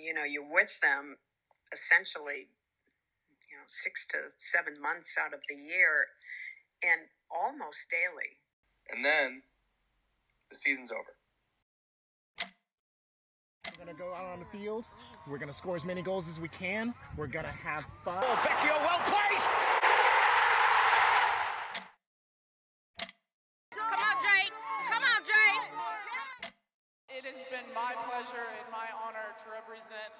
you know, you're with them essentially, you know, six to seven months out of the year and almost daily. And then the season's over. We're going to go out on the field. We're going to score as many goals as we can. We're going to have fun. Oh, Vecchio well placed. Come on, Jay. Come on, Jay. It has been my pleasure and my honor to represent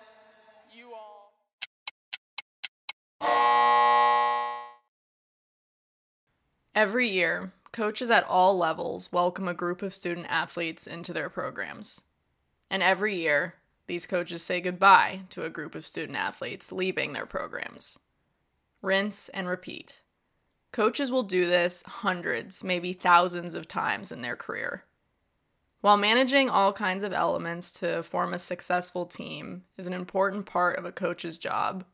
you all. Every year, coaches at all levels welcome a group of student athletes into their programs. And every year, these coaches say goodbye to a group of student athletes leaving their programs. Rinse and repeat. Coaches will do this hundreds, maybe thousands of times in their career. While managing all kinds of elements to form a successful team is an important part of a coach's job,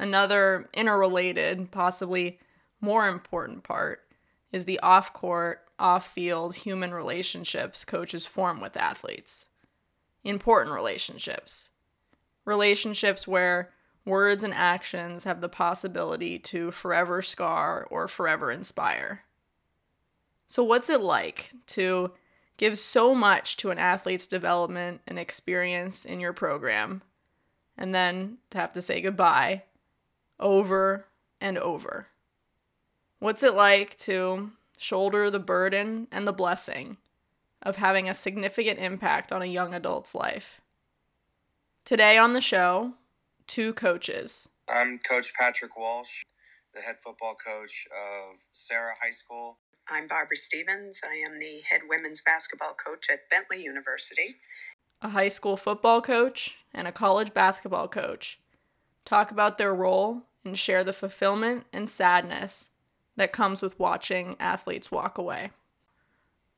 another interrelated, possibly more important part is the off court, off field human relationships coaches form with athletes. Important relationships. Relationships where words and actions have the possibility to forever scar or forever inspire. So, what's it like to give so much to an athlete's development and experience in your program, and then to have to say goodbye over and over? What's it like to shoulder the burden and the blessing of having a significant impact on a young adult's life? Today on the show, two coaches. I'm Coach Patrick Walsh, the head football coach of Serra High School. I'm Barbara Stevens. I am the head women's basketball coach at Bentley University. A high school football coach and a college basketball coach talk about their role and share the fulfillment and sadness that comes with watching athletes walk away.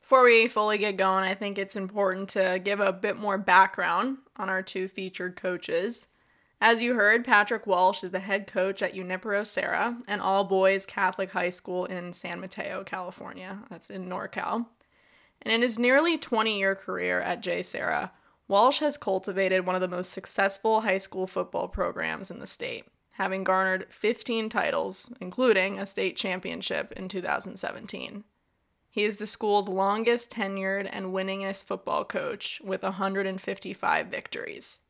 Before we fully get going, I think it's important to give a bit more background on our two featured coaches. As you heard, Patrick Walsh is the head coach at Junipero Serra, an all boys Catholic high school in San Mateo, California. That's in NorCal. And in his nearly 20 year career at J Serra, Walsh has cultivated one of the most successful high school football programs in the state, having garnered 15 titles, including a state championship in 2017. He is the school's longest tenured and winningest football coach with 155 victories.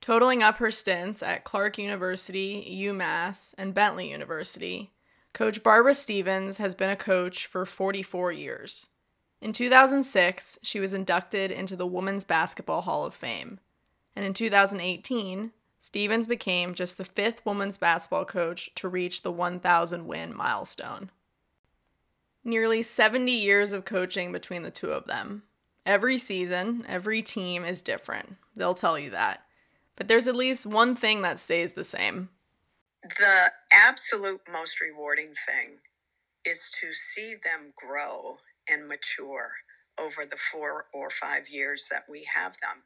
Totaling up her stints at Clark University, UMass, and Bentley University, Coach Barbara Stevens has been a coach for 44 years. In 2006, she was inducted into the Women's Basketball Hall of Fame. And in 2018, Stevens became just the fifth women's basketball coach to reach the 1,000 win milestone. Nearly 70 years of coaching between the two of them. Every season, every team is different. They'll tell you that. But there's at least one thing that stays the same. The absolute most rewarding thing is to see them grow and mature over the four or five years that we have them.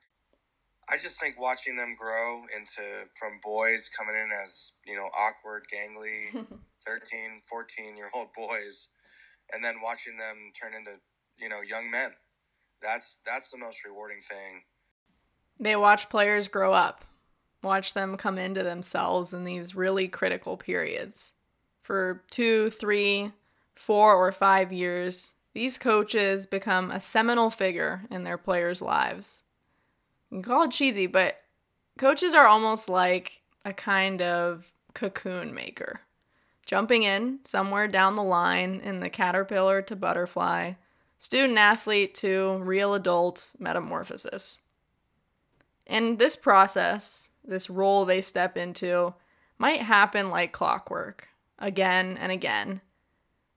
I just think watching them grow into from boys coming in as, you know, awkward, gangly 13, 14 year old boys and then watching them turn into, you know, young men. That's that's the most rewarding thing. They watch players grow up. Watch them come into themselves in these really critical periods. For 2, 3, 4 or 5 years, these coaches become a seminal figure in their players' lives. You can call it cheesy, but coaches are almost like a kind of cocoon maker, jumping in somewhere down the line in the caterpillar to butterfly, student athlete to real adult metamorphosis. And this process, this role they step into, might happen like clockwork, again and again,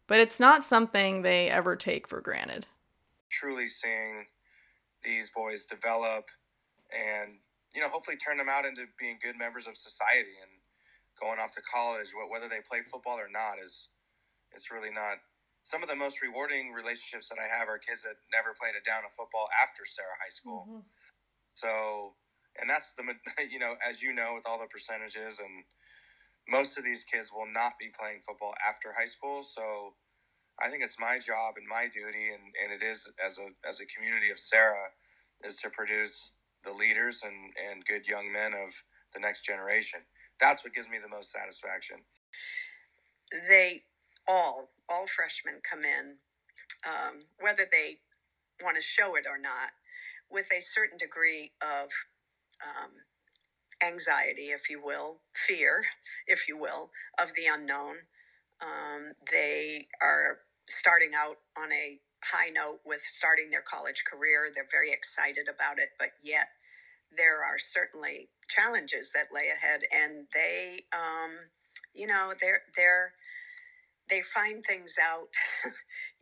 but it's not something they ever take for granted. Truly seeing these boys develop and, you know, hopefully turn them out into being good members of society and going off to college, whether they play football or not, is it's really not. Some of the most rewarding relationships that I have are kids that never played a down of football after Serra High School. Mm-hmm. So, and that's the, you know, as you know, with all the percentages, and most of these kids will not be playing football after high school. So, I think it's my job and my duty, and, and it is as a as a community of Serra is to produce the leaders and, and good young men of the next generation. That's what gives me the most satisfaction. They all, all freshmen come in, um, whether they want to show it or not, with a certain degree of um, anxiety, if you will, fear, if you will, of the unknown. Um, they are starting out on a high note with starting their college career. They're very excited about it, but yet there are certainly challenges that lay ahead, and they, um, you know, they're they're they find things out,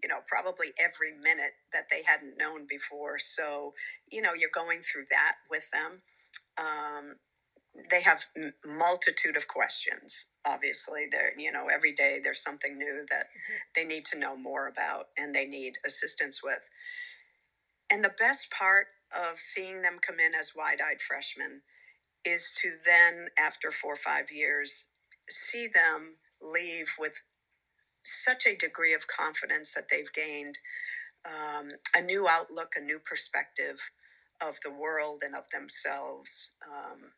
you know, probably every minute that they hadn't known before. So, you know, you're going through that with them. Um, they have m- multitude of questions. Obviously, there, you know, every day there's something new that they need to know more about and they need assistance with. And the best part of seeing them come in as wide-eyed freshmen is to then, after four or five years, see them leave with such a degree of confidence that they've gained um, a new outlook, a new perspective of the world and of themselves. Um,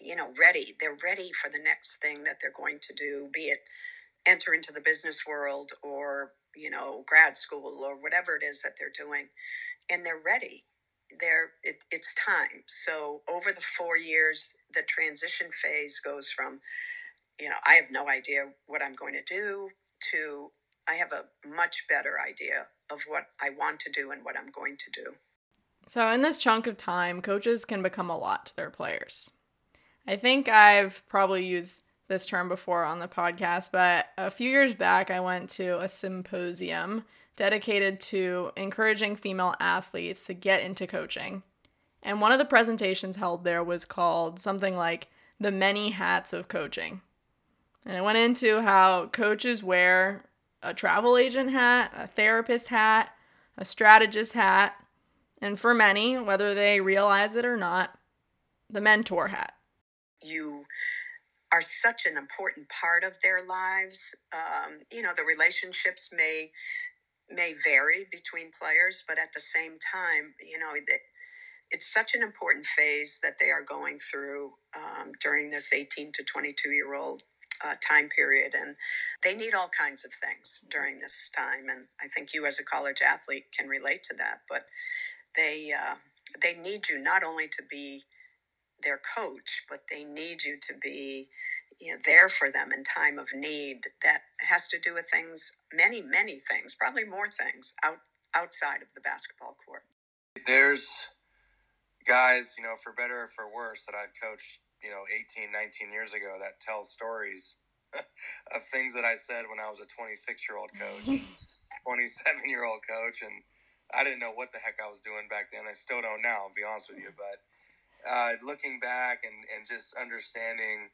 you know, ready. They're ready for the next thing that they're going to do, be it enter into the business world or, you know, grad school or whatever it is that they're doing. And they're ready. They're, it, it's time. So over the four years, the transition phase goes from, you know, I have no idea what I'm going to do to I have a much better idea of what I want to do and what I'm going to do. So, in this chunk of time, coaches can become a lot to their players. I think I've probably used this term before on the podcast, but a few years back, I went to a symposium dedicated to encouraging female athletes to get into coaching. And one of the presentations held there was called something like The Many Hats of Coaching. And it went into how coaches wear a travel agent hat, a therapist hat, a strategist hat, and for many, whether they realize it or not, the mentor hat. You are such an important part of their lives. Um, you know, the relationships may may vary between players, but at the same time, you know, it's such an important phase that they are going through um, during this 18 to 22 year old uh, time period. And they need all kinds of things during this time. And I think you, as a college athlete, can relate to that. But they uh, they need you not only to be their coach, but they need you to be you know, there for them in time of need. That has to do with things, many, many things, probably more things out outside of the basketball court. There's guys, you know, for better or for worse, that I've coached you know 18 19 years ago that tell stories of things that i said when i was a 26 year old coach 27 year old coach and i didn't know what the heck i was doing back then i still don't now i'll be honest with you but uh, looking back and, and just understanding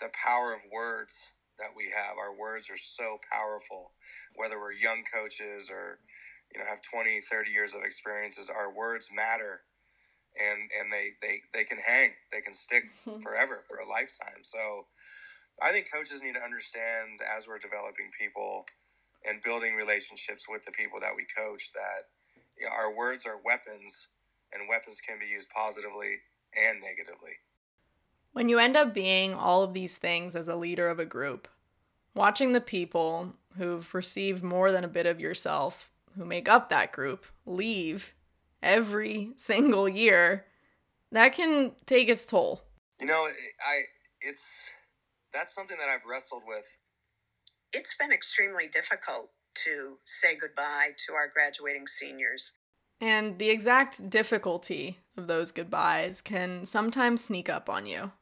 the power of words that we have. Our words are so powerful. Whether we're young coaches or you know have 20 30 years of experiences our words matter. And and they they they can hang. They can stick hmm. forever for a lifetime. So i think coaches need to understand as we're developing people and building relationships with the people that we coach that you know, our words are weapons and weapons can be used positively and negatively when you end up being all of these things as a leader of a group watching the people who've received more than a bit of yourself who make up that group leave every single year, that can take its toll. You know, I it's that's something that I've wrestled with. It's been extremely difficult to say goodbye to our graduating seniors. And the exact difficulty of those goodbyes can sometimes sneak up on you.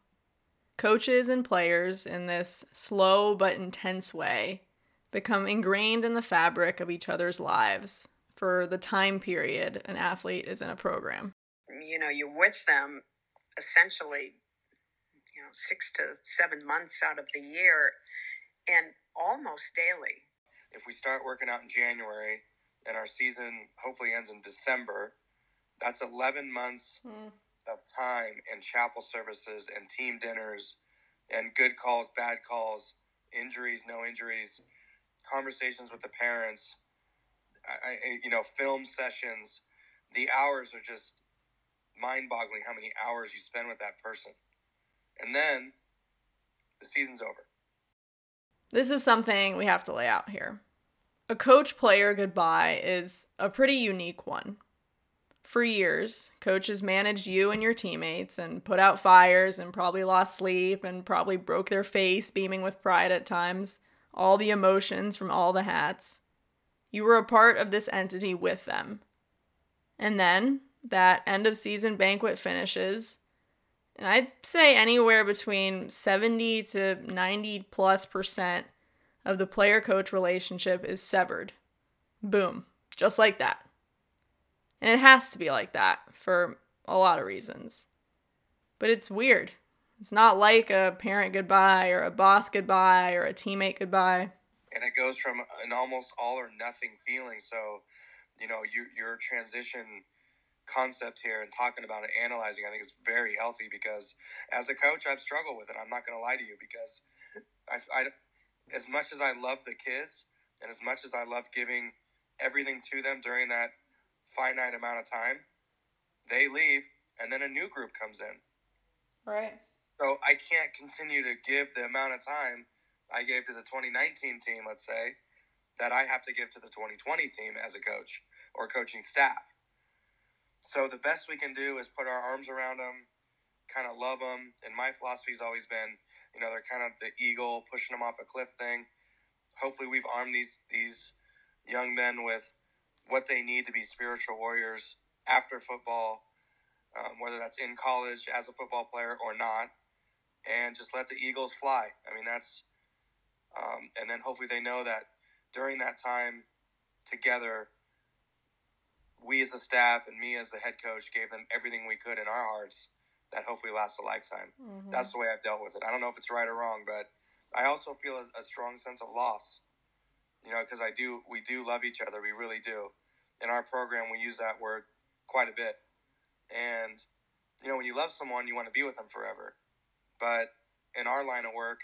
Coaches and players, in this slow but intense way, become ingrained in the fabric of each other's lives for the time period an athlete is in a program. You know, you're with them essentially, you know, six to seven months out of the year and almost daily. If we start working out in January and our season hopefully ends in December, that's 11 months mm. Of time and chapel services and team dinners and good calls, bad calls, injuries, no injuries, conversations with the parents I, you know, film sessions, the hours are just mind boggling how many hours you spend with that person. And then the season's over. This is something we have to lay out here. A coach player goodbye is a pretty unique one. For years, coaches managed you and your teammates and put out fires and probably lost sleep and probably broke their face, beaming with pride at times, all the emotions from all the hats. You were a part of this entity with them. And then that end of season banquet finishes, and I'd say anywhere between 70 to 90 plus percent of the player coach relationship is severed. Boom. Just like that. And it has to be like that for a lot of reasons. But it's weird. It's not like a parent goodbye or a boss goodbye or a teammate goodbye. And it goes from an almost all or nothing feeling. So, you know, your, your transition concept here and talking about it, analyzing, I think is very healthy because as a coach, I've struggled with it. I'm not going to lie to you because I, I, as much as I love the kids and as much as I love giving everything to them during that finite amount of time, they leave and then a new group comes in. Right. So I can't continue to give the amount of time I gave to the 2019 team, let's say, that I have to give to the 2020 team as a coach or coaching staff. So the best we can do is put our arms around them, kind of love them. And my philosophy has always been, you know, they're kind of the eagle pushing them off a cliff thing. Hopefully, we've armed these these young men with what they need to be spiritual warriors after football, um, whether that's in college as a football player or not, and just let the eagles fly. I mean, that's um, and then hopefully they know that during that time together we as a staff and me as the head coach gave them everything we could in our hearts that hopefully lasts a lifetime. Mm-hmm. That's the way I've dealt with it. I don't know if it's right or wrong, but I also feel a, a strong sense of loss. You know, because I do, we do love each other. We really do. In our program, we use that word quite a bit. And, you know, when you love someone, you want to be with them forever. But in our line of work,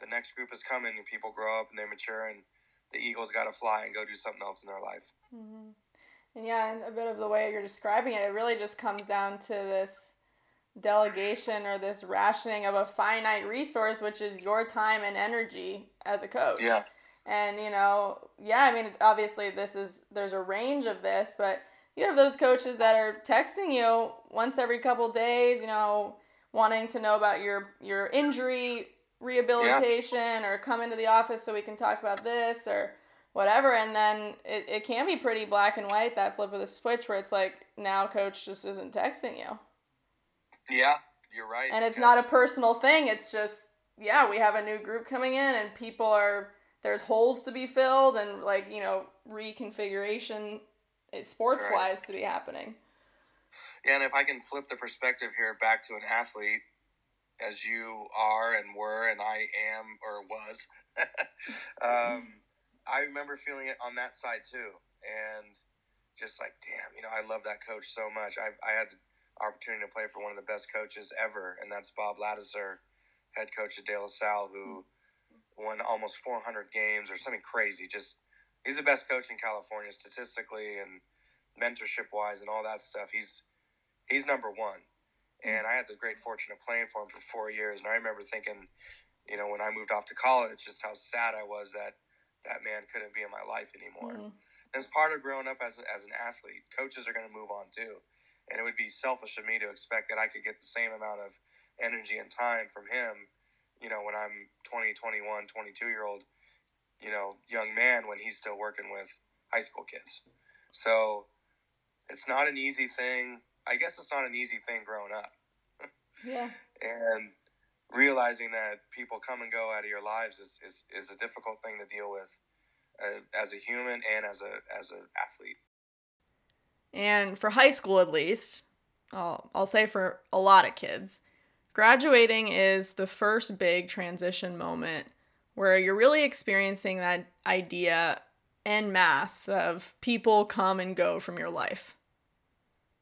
the next group is coming and people grow up and they mature and the Eagles got to fly and go do something else in their life. Mm-hmm. And yeah, and a bit of the way you're describing it, it really just comes down to this delegation or this rationing of a finite resource, which is your time and energy as a coach. Yeah. And you know, yeah, I mean, obviously this is there's a range of this, but you have those coaches that are texting you once every couple days, you know, wanting to know about your your injury rehabilitation yeah. or come into the office so we can talk about this or whatever and then it, it can be pretty black and white that flip of the switch where it's like now coach just isn't texting you yeah you're right and it's not a personal thing it's just yeah we have a new group coming in and people are there's holes to be filled and like you know reconfiguration eh, sports wise right. to be happening yeah and if i can flip the perspective here back to an athlete as you are and were and i am or was um, I remember feeling it on that side too, and just like, damn, you know, I love that coach so much. I I had opportunity to play for one of the best coaches ever, and that's Bob Ladouceur, head coach at De La Salle, who won almost 400 games or something crazy. Just he's the best coach in California statistically and mentorship wise and all that stuff. He's he's number one. And I had the great fortune of playing for him for four years. And I remember thinking, you know, when I moved off to college, just how sad I was that that man couldn't be in my life anymore. Mm-hmm. As part of growing up as, as an athlete, coaches are going to move on too. And it would be selfish of me to expect that I could get the same amount of energy and time from him, you know, when I'm 20, 21, 22 year old, you know, young man when he's still working with high school kids. So it's not an easy thing. I guess it's not an easy thing growing up. Yeah. and realizing that people come and go out of your lives is, is, is a difficult thing to deal with uh, as a human and as a as an athlete. And for high school, at least, I'll, I'll say for a lot of kids, graduating is the first big transition moment where you're really experiencing that idea en masse of people come and go from your life.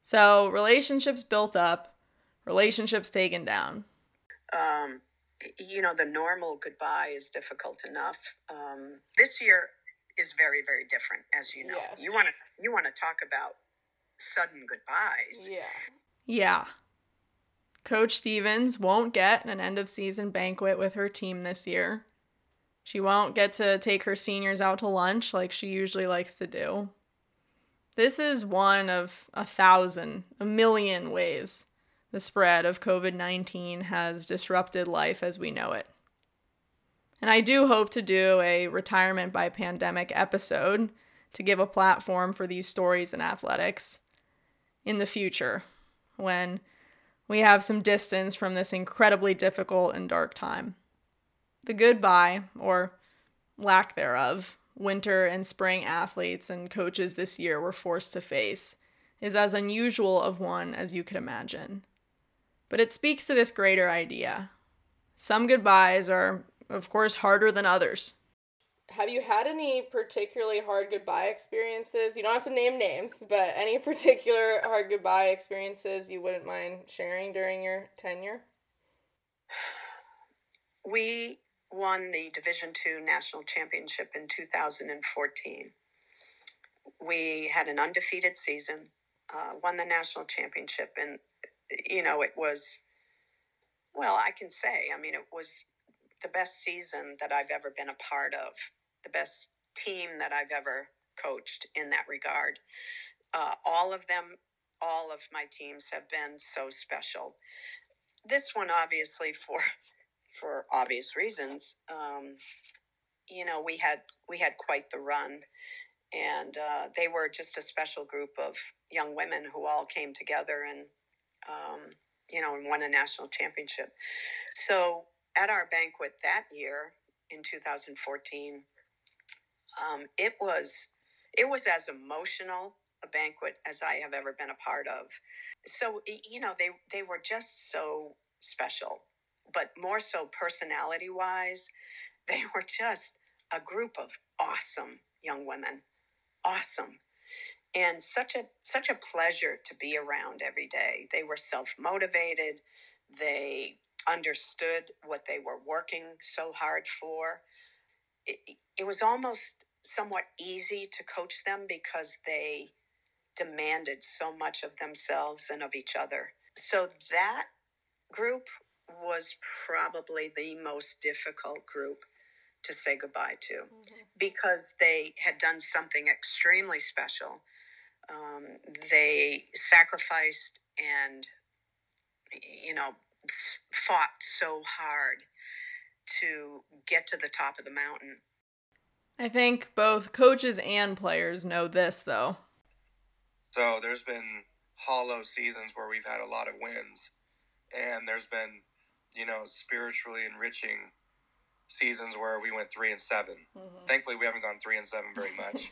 So, relationships built up, relationships taken down um, you know, the normal goodbye is difficult enough. Um, this year is very, very different, as you know. Yes. You want to you want to talk about sudden goodbyes. Yeah. Yeah. Coach Stevens won't get an end of season banquet with her team this year. She won't get to take her seniors out to lunch like she usually likes to do. This is one of a thousand, a million ways the spread of COVID 19 has disrupted life as we know it. And I do hope to do a retirement by pandemic episode to give a platform for these stories in athletics in the future when we have some distance from this incredibly difficult and dark time. The goodbye, or lack thereof, winter and spring athletes and coaches this year were forced to face is as unusual of one as you could imagine. But it speaks to this greater idea. Some goodbyes are, of course, harder than others. Have you had any particularly hard goodbye experiences? You don't have to name names, but any particular hard goodbye experiences you wouldn't mind sharing during your tenure? We won the Division Two national championship in 2014. We had an undefeated season, uh, won the national championship, and you know it was. Well, I can say, I mean, it was the best season that I've ever been a part of, the best team that I've ever coached in that regard. Uh, all of them, all of my teams have been so special. This one, obviously, for for obvious reasons. Um, you know, we had we had quite the run, and uh, they were just a special group of young women who all came together and um, you know and won a national championship. So at our banquet that year in 2014, um, it was it was as emotional a banquet as I have ever been a part of. So you know they they were just so special but more so personality wise, they were just a group of awesome young women. Awesome. And such a such a pleasure to be around every day. They were self-motivated. They understood what they were working so hard for. It, it was almost somewhat easy to coach them because they demanded so much of themselves and of each other. So that group was probably the most difficult group to say goodbye to mm-hmm. because they had done something extremely special. Um, they sacrificed and, you know, fought so hard to get to the top of the mountain. I think both coaches and players know this, though. So there's been hollow seasons where we've had a lot of wins, and there's been you know, spiritually enriching seasons where we went three and 7 mm-hmm. Thankfully, we haven't gone three and seven very much.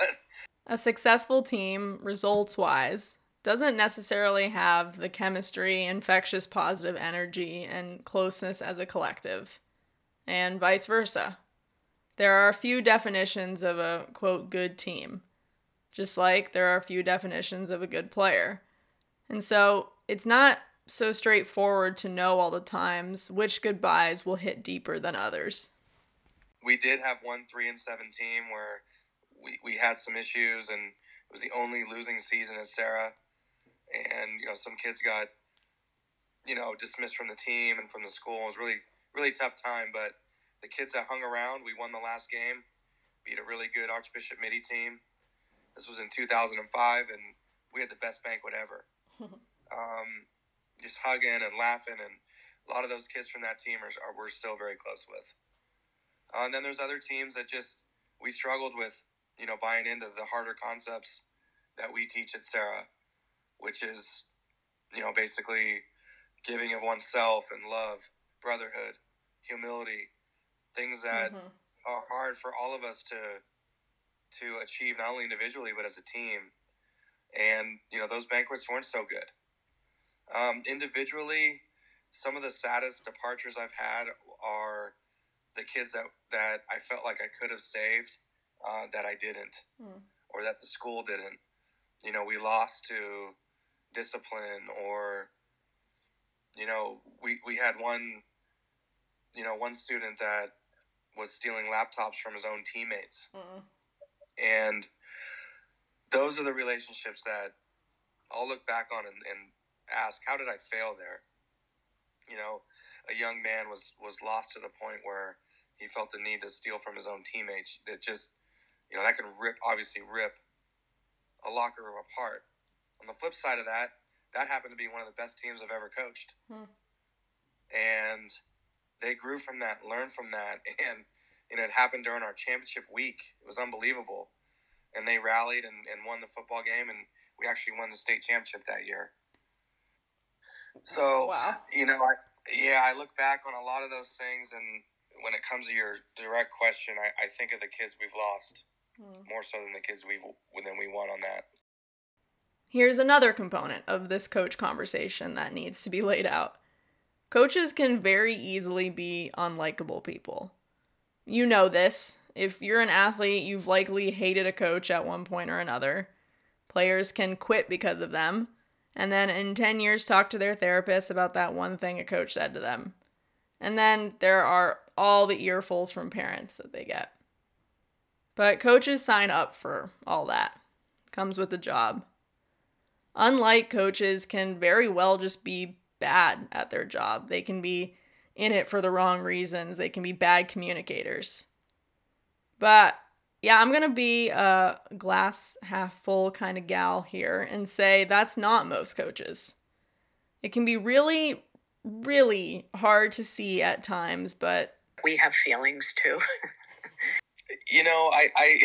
a successful team, results wise, doesn't necessarily have the chemistry, infectious positive energy, and closeness as a collective, and vice versa. There are a few definitions of a quote good team, just like there are a few definitions of a good player. And so it's not so straightforward to know all the times which goodbyes will hit deeper than others. We did have one three and seven team where we, we had some issues and it was the only losing season at Serra. And, you know, some kids got, you know, dismissed from the team and from the school. It was really, really tough time. But the kids that hung around, we won the last game, beat a really good Archbishop Mitty team. This was in 2005, and we had the best banquet ever. um, just hugging and laughing, and a lot of those kids from that team are, are we're still very close with. Uh, and then there's other teams that just we struggled with, you know, buying into the harder concepts that we teach at Serra, which is, you know, basically giving of oneself and love, brotherhood, humility, things that mm-hmm. are hard for all of us to to achieve not only individually but as a team. And you know, those banquets weren't so good. Um, individually, some of the saddest departures I've had are the kids that, that I felt like I could have saved uh, that I didn't, mm. or that the school didn't. You know, we lost to discipline, or you know, we we had one, you know, one student that was stealing laptops from his own teammates, mm. and those are the relationships that I'll look back on and, and ask, how did I fail there? You know, a young man was was lost to the point where he felt the need to steal from his own teammates. That just, you know, that can rip obviously rip a locker room apart. On the flip side of that, that happened to be one of the best teams I've ever coached, Hmm. and they grew from that, learned from that, and you know, it happened during our championship week. It was unbelievable, and they rallied and, and won the football game, and we actually won the state championship that year. So, oh, Wow. you know, I, yeah, I look back on a lot of those things, and when it comes to your direct question, I, I think of the kids we've lost hmm. more so than the kids we've than we won on that. Here's another component of this coach conversation that needs to be laid out. Coaches can very easily be unlikable people. You know this. If you're an athlete, you've likely hated a coach at one point or another. Players can quit because of them, and then in 10 years talk to their therapist about that one thing a coach said to them. And then there are all the earfuls from parents that they get. But coaches sign up for all that. Comes with the job unlike coaches, can very well just be bad at their job. They can be in it for the wrong reasons, they can be bad communicators. But yeah, I'm going to be a glass half full kind of gal here and say that's not most coaches. It can be really, really hard to see at times, but We have feelings too. You know, I I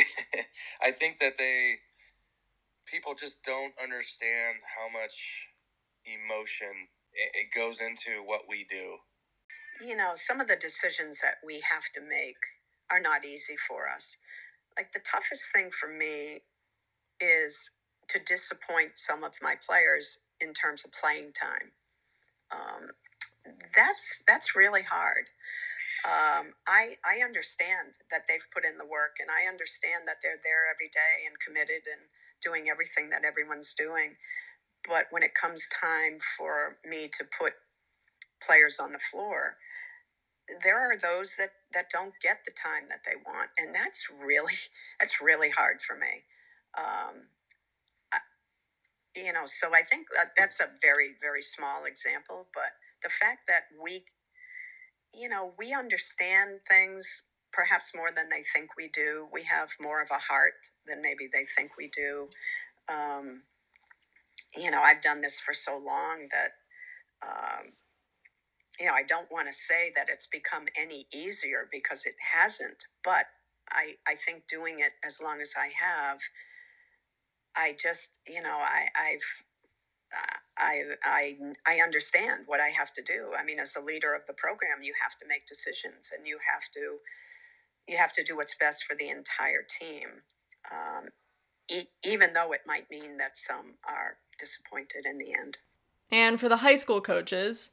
I think that they people just don't understand how much emotion it, it goes into what we do. you know, some of the decisions that we have to make are not easy for us. Like the toughest thing for me is to disappoint some of my players in terms of playing time. Um, that's that's really hard. Um, I I understand that they've put in the work, and I understand that they're there every day and committed and doing everything that everyone's doing. But when it comes time for me to put players on the floor, there are those that that don't get the time that they want, and that's really that's really hard for me. Um, I, you know, so I think that that's a very very small example, but the fact that we, you know, we understand things perhaps more than they think we do. We have more of a heart than maybe they think we do. Um, you know, I've done this for so long that. Um, you know, I don't want to say that it's become any easier because it hasn't, but I, I think doing it as long as I have, I just, you know, I, I've, uh, I, I, I understand what I have to do. I mean, as a leader of the program, you have to make decisions and you have to, you have to do what's best for the entire team. Um, even though it might mean that some are disappointed in the end. And for the high school coaches,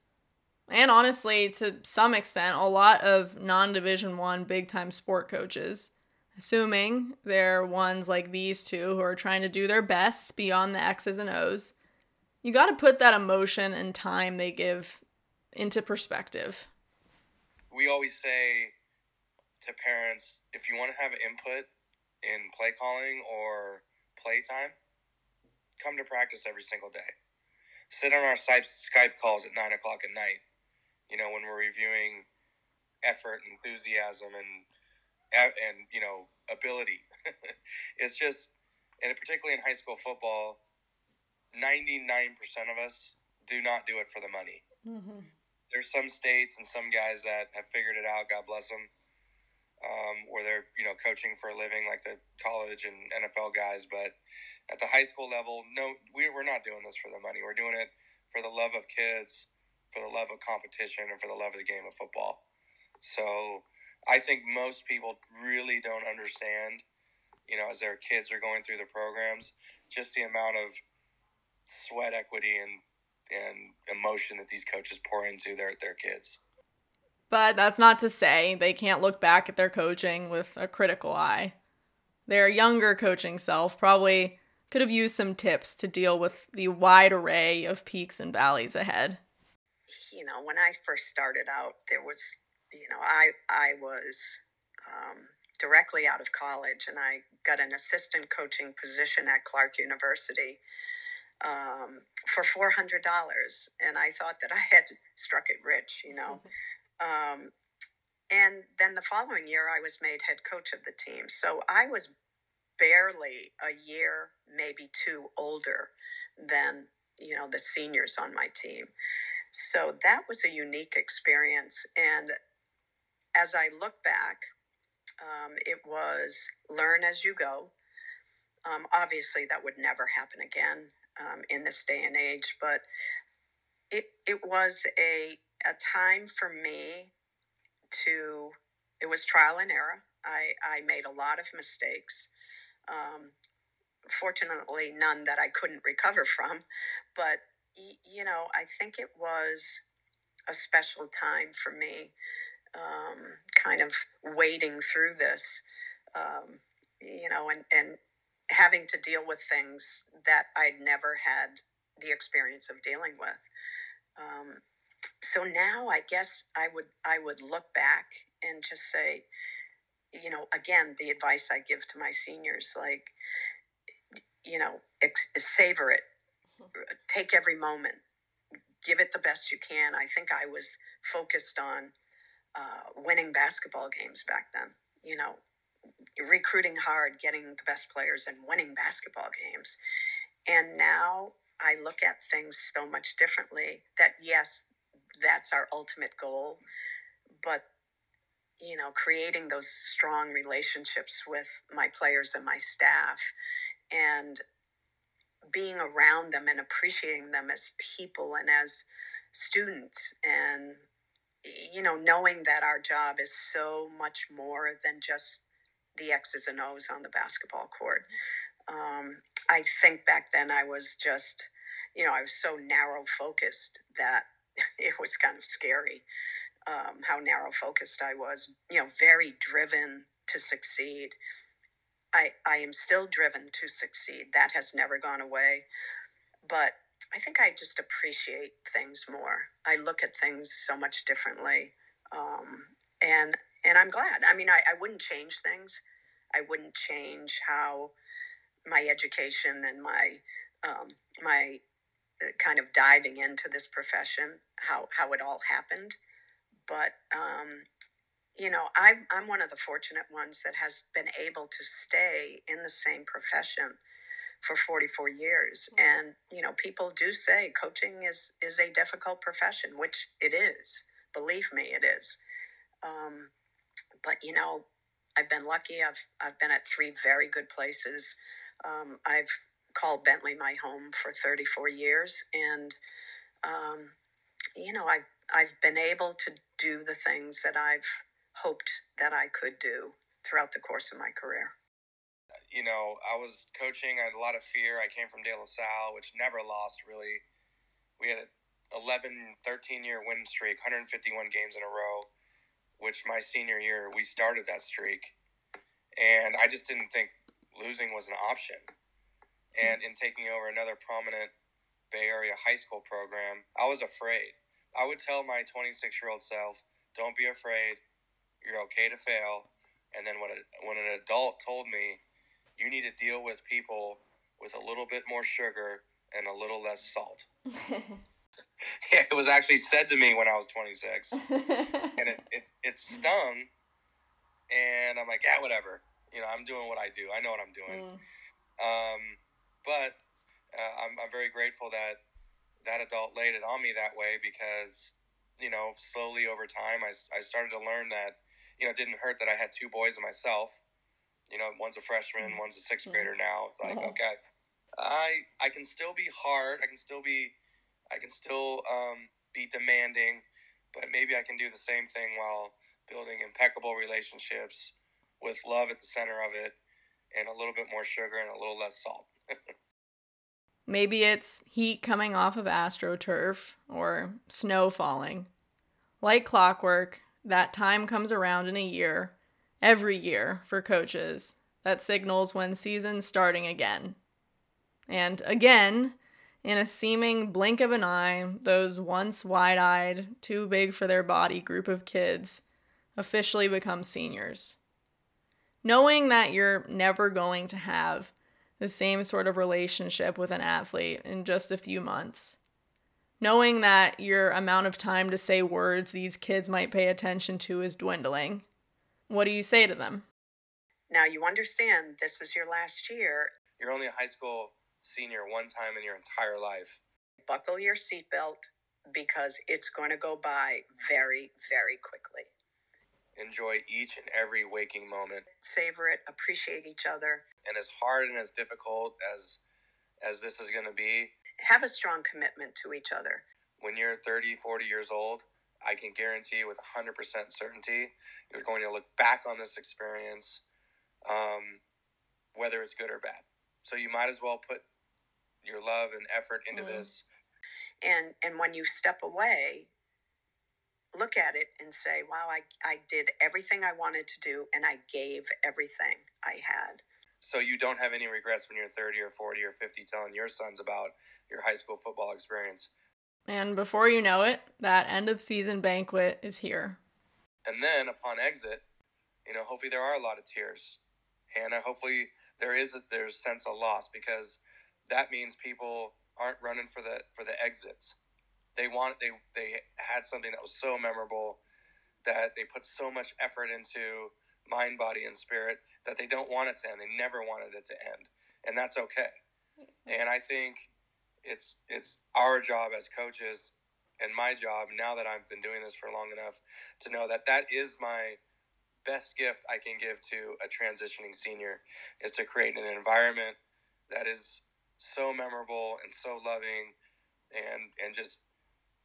and honestly, to some extent, a lot of non-division 1 big-time sport coaches, assuming they're ones like these two who are trying to do their best beyond the X's and O's, you got to put that emotion and time they give into perspective. We always say to parents, if you want to have input in play calling or play time, come to practice every single day. Sit on our Skype Skype calls at nine o'clock at night. You know when we're reviewing effort, enthusiasm, and and you know ability. it's just, and particularly in high school football, ninety nine percent of us do not do it for the money. There's some states and some guys that have figured it out. God bless them. Um, where they're you know coaching for a living, like the college and NFL guys, but at the high school level, no, we, we're not doing this for the money. We're doing it for the love of kids, for the love of competition, and for the love of the game of football. So I think most people really don't understand, you know, as their kids are going through the programs, just the amount of sweat equity and and emotion that these coaches pour into their their kids. But that's not to say they can't look back at their coaching with a critical eye. Their younger coaching self probably could have used some tips to deal with the wide array of peaks and valleys ahead. you know, when I first started out, there was, you know, I I was um, directly out of college, and I got an assistant coaching position at Clark University. um, for four hundred dollars, and I thought that I had struck it rich, you know. Um, and then the following year, I was made head coach of the team. So I was barely a year, maybe two older than you know the seniors on my team. So that was a unique experience, and as I look back, um, it was learn as you go. Um, obviously, that would never happen again um, in this day and age, but it it was a a time for me to. It was trial and error. I I made a lot of mistakes. Um, fortunately, none that I couldn't recover from, but you know, I think it was a special time for me um, kind of wading through this, um, you know, and, and having to deal with things that I'd never had the experience of dealing with. Um, so now I guess I would I would look back and just say, you know, again, the advice I give to my seniors, like, you know, ex- savor it, take every moment, give it the best you can. I think I was focused on uh, winning basketball games back then. You know, recruiting hard, getting the best players, and winning basketball games. And now I look at things so much differently. That yes, that's our ultimate goal, but you know, creating those strong relationships with my players and my staff, and being around them and appreciating them as people and as students and you know, knowing that our job is so much more than just the X's and O's on the basketball court. Um, I think back then I was just, you know, I was so narrow focused that it was kind of scary um, how narrow focused I was, you know, very driven to succeed. I, I am still driven to succeed. That has never gone away. But I think I just appreciate things more. I look at things so much differently, um, and and I'm glad. I mean, I, I wouldn't change things. I wouldn't change how my education and my um, my uh, kind of diving into this profession, how how it all happened. But um, you know, I'm I'm one of the fortunate ones that has been able to stay in the same profession for 44 years. And you know people do say coaching is is a difficult profession which it is. Believe me it is. Um, but you know i've been lucky. I've i've been at three very good places. Um, i've called bentley my home for 34 years. And um, you know i've i've been able to do the things that i've hoped that i could do throughout the course of my career you know, I was coaching. I had a lot of fear. I came from De La Salle, which never lost really. We had a 11, 13 year win streak, 151 games in a row, which my senior year, we started that streak. And I just didn't think losing was an option. And in taking over another prominent Bay Area high school program, I was afraid. I would tell my 26 year old self, don't be afraid. You're okay to fail. And then when, a, when an adult told me, you need to deal with people with a little bit more sugar and a little less salt. it was actually said to me when I was 26, and it, it, it stung. And I'm like, yeah, whatever. You know, I'm doing what I do. I know what I'm doing. Mm. Um, but uh, I'm, I'm very grateful that that adult laid it on me that way because, you know, slowly over time, I, I started to learn that, you know, it didn't hurt that I had two boys and myself you know, one's a freshman, mm-hmm. one's a sixth grader now. It's like, uh-huh. okay, I I can still be hard. I can still be, I can still um, be demanding, but maybe I can do the same thing while building impeccable relationships with love at the center of it, and a little bit more sugar and a little less salt. maybe it's heat coming off of astroturf or snow falling. Like clockwork, that time comes around in a year every year for coaches that signals when season's starting again. And again, in a seeming blink of an eye, those once wide eyed, too big for their body group of kids officially become seniors. Knowing that you're never going to have the same sort of relationship with an athlete in just a few months. Knowing that your amount of time to say words these kids might pay attention to is dwindling, what do you say to them? Now you understand this is your last year. You're only a high school senior one time in your entire life. Buckle your seatbelt because it's going to go by very, very quickly. Enjoy each and every waking moment. Savor it, appreciate each other, And as hard and as difficult as as this is going to be, have a strong commitment to each other. when you're 30, 40 years old, I can guarantee with 100% certainty you're going to look back on this experience, um, whether it's good or bad. So you might as well put your love and effort into Mm. this. And and when you step away, look at it and say, "Wow, I I did everything I wanted to do and I gave everything I had." So you don't have any regrets when you're 30 or 40 or 50 telling your sons about your high school football experience. And before you know it, that end of season banquet is here. And then upon exit, you know, hopefully there are a lot of tears. And hopefully there is a, there's a sense of loss because that means people aren't running for the for the exits. They want they they had something that was so memorable that they put so much effort into mind, body, and spirit that they don't want it to end. They never wanted it to end, and that's okay. And I think it's it's our job as coaches and my job now that I've been doing this for long enough to know that that is my best gift I can give to a transitioning senior is to create an environment that is so memorable and so loving and and just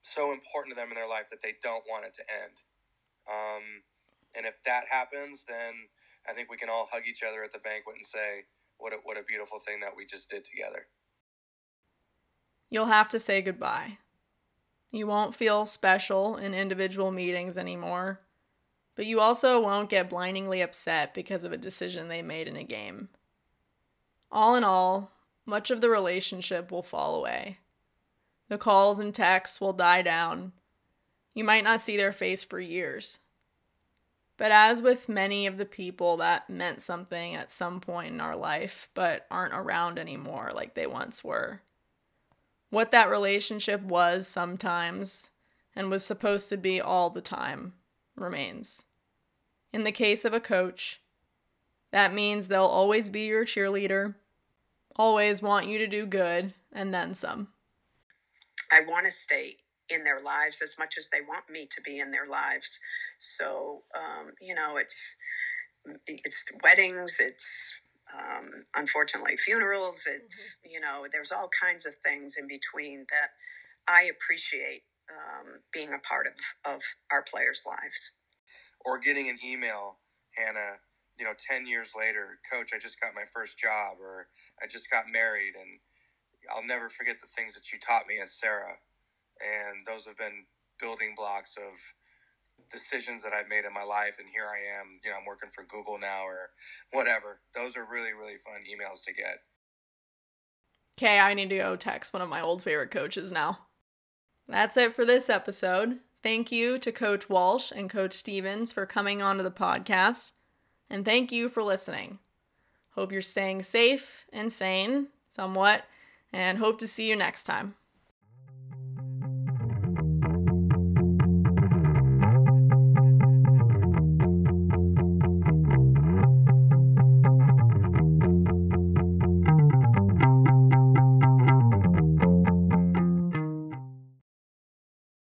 so important to them in their life that they don't want it to end. Um, and if that happens, then I think we can all hug each other at the banquet and say, "What a, what a beautiful thing that we just did together." You'll have to say goodbye. You won't feel special in individual meetings anymore, but you also won't get blindingly upset because of a decision they made in a game. All in all, much of the relationship will fall away. The calls and texts will die down. You might not see their face for years. But as with many of the people that meant something at some point in our life but aren't around anymore like they once were, what that relationship was sometimes and was supposed to be all the time remains. In the case of a coach, that means they'll always be your cheerleader, always want you to do good, and then some. I want to stay in their lives as much as they want me to be in their lives. So um, you know, it's it's weddings, it's um, unfortunately funerals. It's you know, there's all kinds of things in between that I appreciate um, being a part of of our players' lives. or getting an email, Hannah, you know, 10 years later, coach, I just got my first job or I just got married and I'll never forget the things that you taught me as Serra. And those have been building blocks of decisions that I've made in my life. And here I am, you know, I'm working for Google now or whatever. Those are really, really fun emails to get. Okay, I need to go text one of my old favorite coaches now. That's it for this episode. Thank you to Coach Walsh and Coach Stevens for coming onto the podcast. And thank you for listening. Hope you're staying safe and sane, somewhat, and hope to see you next time.